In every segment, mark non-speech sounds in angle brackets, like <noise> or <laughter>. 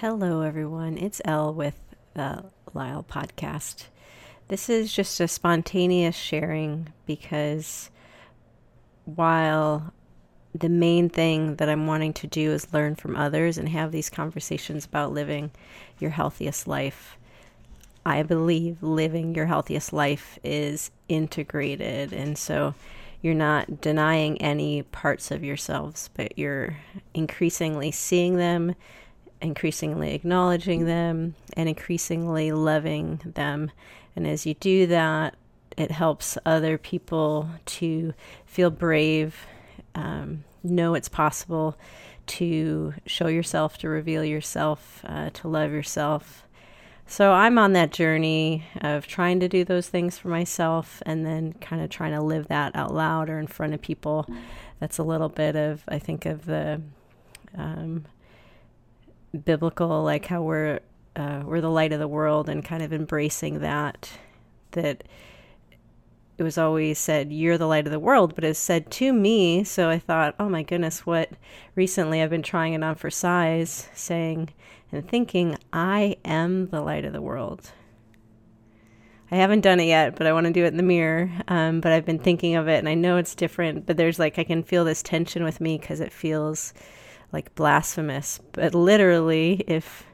Hello, everyone. It's Elle with the Lyle podcast. This is just a spontaneous sharing because while the main thing that I'm wanting to do is learn from others and have these conversations about living your healthiest life, I believe living your healthiest life is integrated. And so you're not denying any parts of yourselves, but you're increasingly seeing them increasingly acknowledging them and increasingly loving them. And as you do that, it helps other people to feel brave, um, know it's possible to show yourself, to reveal yourself, uh, to love yourself. So I'm on that journey of trying to do those things for myself and then kind of trying to live that out loud or in front of people. That's a little bit of, I think, of the um, biblical, like how we're uh, we're the light of the world, and kind of embracing that. That it was always said, "You're the light of the world," but it's said to me. So I thought, oh my goodness, what? Recently, I've been trying it on for size, saying and thinking, "I am the light of the world." I haven't done it yet, but I want to do it in the mirror. Um, but I've been thinking of it, and I know it's different. But there's like I can feel this tension with me because it feels like blasphemous. But literally, if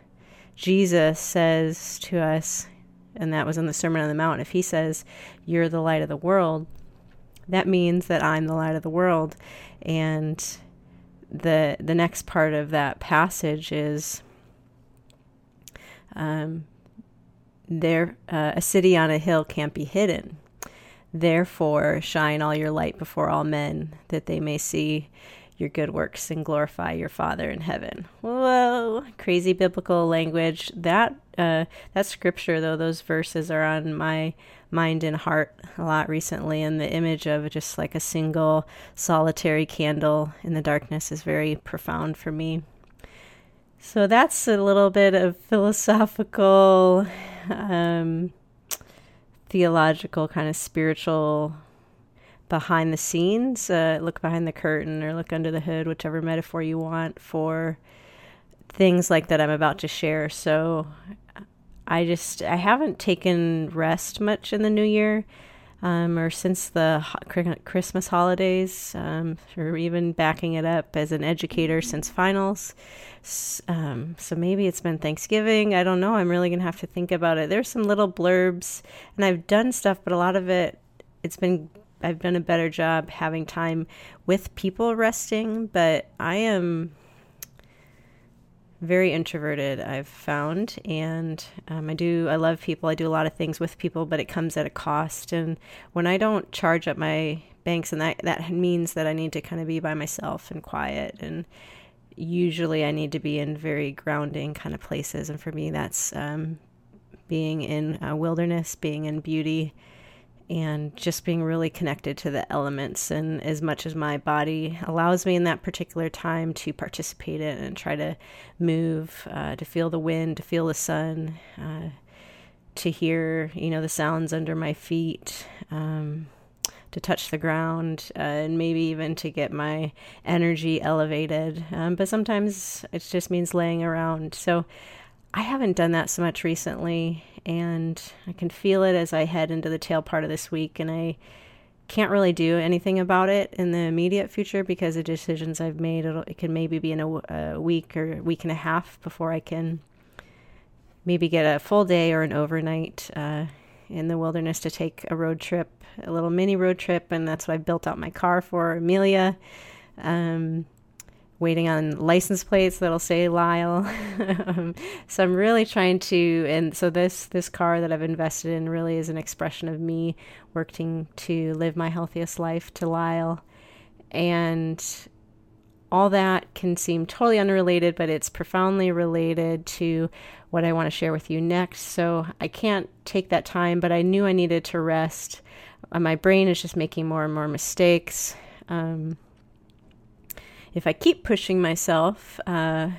Jesus says to us, and that was in the Sermon on the Mount, if he says, You're the light of the world, that means that I'm the light of the world. And the the next part of that passage is um, there uh, a city on a hill can't be hidden. Therefore, shine all your light before all men, that they may see your good works and glorify your Father in heaven. Whoa, crazy biblical language. That uh, that scripture though, those verses are on my mind and heart a lot recently, and the image of just like a single solitary candle in the darkness is very profound for me. So that's a little bit of philosophical, um, theological, kind of spiritual behind the scenes, uh, look behind the curtain or look under the hood, whichever metaphor you want for things like that I'm about to share. So I just I haven't taken rest much in the new year. Um, or since the Christmas holidays, um, or even backing it up as an educator since finals. Um, so maybe it's been Thanksgiving. I don't know. I'm really going to have to think about it. There's some little blurbs, and I've done stuff, but a lot of it, it's been I've done a better job having time with people resting, but I am very introverted i've found and um, i do i love people i do a lot of things with people but it comes at a cost and when i don't charge up my banks and that that means that i need to kind of be by myself and quiet and usually i need to be in very grounding kind of places and for me that's um, being in a wilderness being in beauty and just being really connected to the elements and as much as my body allows me in that particular time to participate in and try to move uh, to feel the wind to feel the sun uh, to hear you know the sounds under my feet um, to touch the ground uh, and maybe even to get my energy elevated. Um, but sometimes it just means laying around. So i haven't done that so much recently and I can feel it as I head into the tail part of this week, and I can't really do anything about it in the immediate future because the decisions I've made it can maybe be in a, a week or week and a half before I can maybe get a full day or an overnight uh, in the wilderness to take a road trip, a little mini road trip, and that's what I built out my car for, Amelia. Um, waiting on license plates that'll say Lyle. <laughs> um, so I'm really trying to, and so this this car that I've invested in really is an expression of me working to live my healthiest life to Lyle, and all that can seem totally unrelated, but it's profoundly related to what I want to share with you next. So I can't take that time, but I knew I needed to rest. Uh, my brain is just making more and more mistakes. Um, if I keep pushing myself, uh,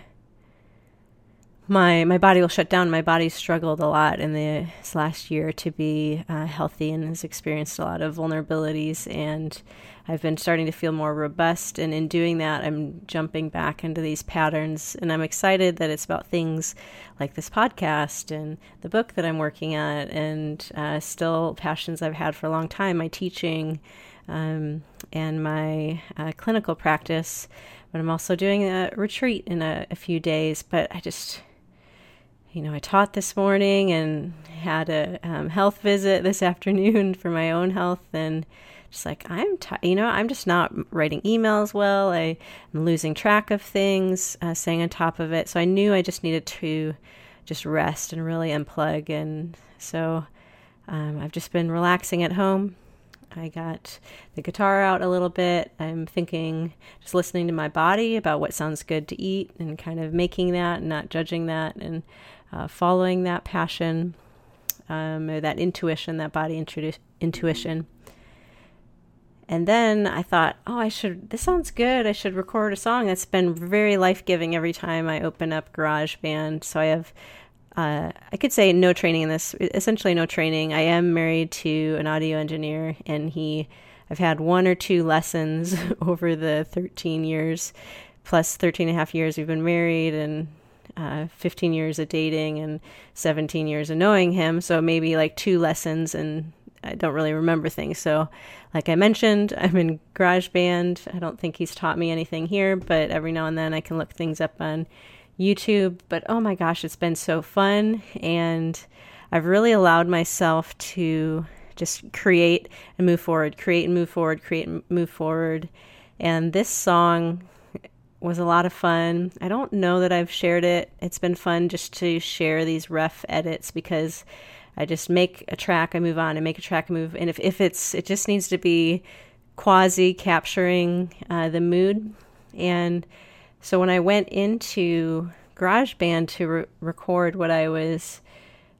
my my body will shut down. My body struggled a lot in this last year to be uh, healthy and has experienced a lot of vulnerabilities. And I've been starting to feel more robust. And in doing that, I'm jumping back into these patterns. And I'm excited that it's about things like this podcast and the book that I'm working at, and uh, still passions I've had for a long time. My teaching um, and my uh, clinical practice. But I'm also doing a retreat in a, a few days. But I just you know, I taught this morning and had a um, health visit this <laughs> afternoon for my own health, and just like I'm, t- you know, I'm just not writing emails well. I, am losing track of things, uh, staying on top of it. So I knew I just needed to just rest and really unplug, and so um, I've just been relaxing at home. I got the guitar out a little bit. I'm thinking, just listening to my body about what sounds good to eat and kind of making that and not judging that. And uh, following that passion um, or that intuition, that body intuition. And then I thought, oh, I should, this sounds good. I should record a song. That's been very life giving every time I open up GarageBand. So I have, uh, I could say no training in this, essentially no training. I am married to an audio engineer, and he, I've had one or two lessons <laughs> over the 13 years, plus 13 and a half years we've been married, and uh, 15 years of dating and 17 years of knowing him. So maybe like two lessons, and I don't really remember things. So, like I mentioned, <laughs> I'm in GarageBand. I don't think he's taught me anything here, but every now and then I can look things up on YouTube. But oh my gosh, it's been so fun. And I've really allowed myself to just create and move forward, create and move forward, create and move forward. And this song was a lot of fun. I don't know that I've shared it. It's been fun just to share these rough edits because I just make a track, I move on, and make a track, I move. And if, if it's, it just needs to be quasi capturing uh, the mood. And so when I went into GarageBand to re- record what I was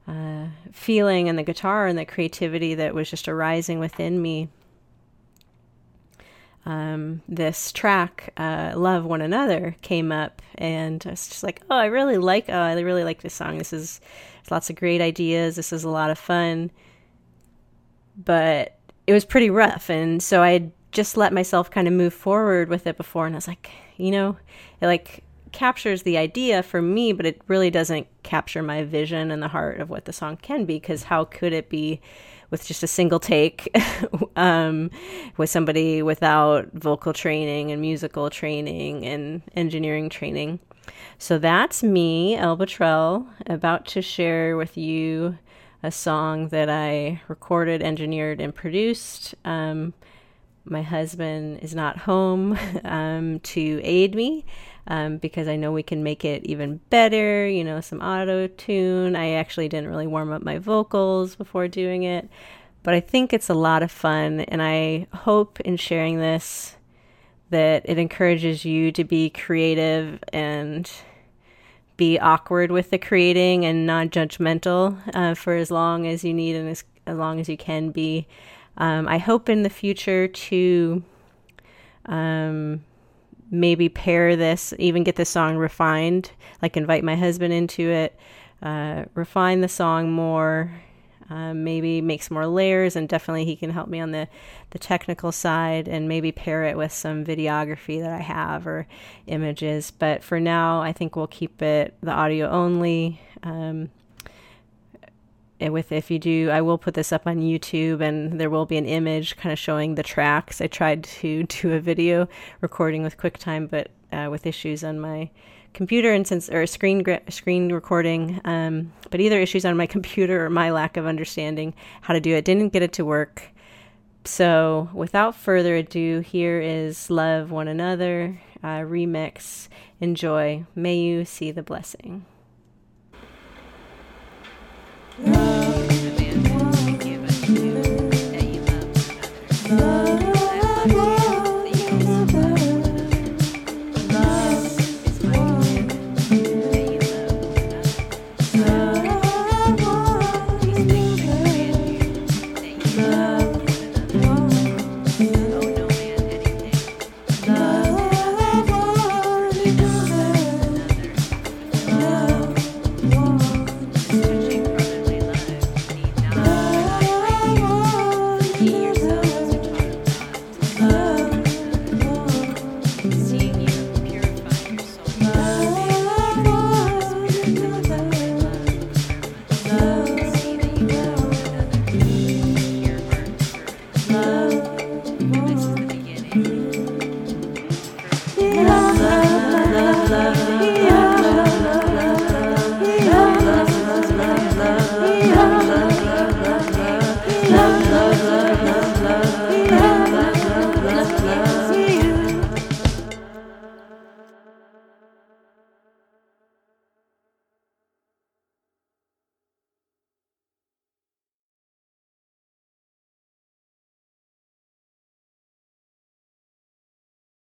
uh, feeling and the guitar and the creativity that was just arising within me, um, this track, uh, "Love One Another," came up, and I was just like, "Oh, I really like. Oh, I really like this song. This is lots of great ideas. This is a lot of fun." But it was pretty rough, and so I just let myself kind of move forward with it before, and I was like, you know, it like captures the idea for me, but it really doesn't capture my vision and the heart of what the song can be. Because how could it be? with just a single take <laughs> um, with somebody without vocal training and musical training and engineering training. So that's me, Trell, about to share with you a song that I recorded, engineered, and produced. Um, my husband is not home <laughs> um, to aid me um, because I know we can make it even better. You know, some auto tune. I actually didn't really warm up my vocals before doing it, but I think it's a lot of fun. And I hope in sharing this that it encourages you to be creative and be awkward with the creating and non judgmental uh, for as long as you need and as, as long as you can be. Um, I hope in the future to um, maybe pair this, even get the song refined, like invite my husband into it, uh, refine the song more, uh, maybe make some more layers, and definitely he can help me on the, the technical side and maybe pair it with some videography that I have or images. But for now, I think we'll keep it the audio only. Um, with if you do i will put this up on youtube and there will be an image kind of showing the tracks. I tried to <laughs> do a video recording with quicktime but uh, with issues on my computer and since or screen screen recording um, but either issues on my <laughs> computer or my lack of understanding how to do it. Didn't get it to work. So without further ado here is love one another uh, remix. Enjoy. May you see the blessing love.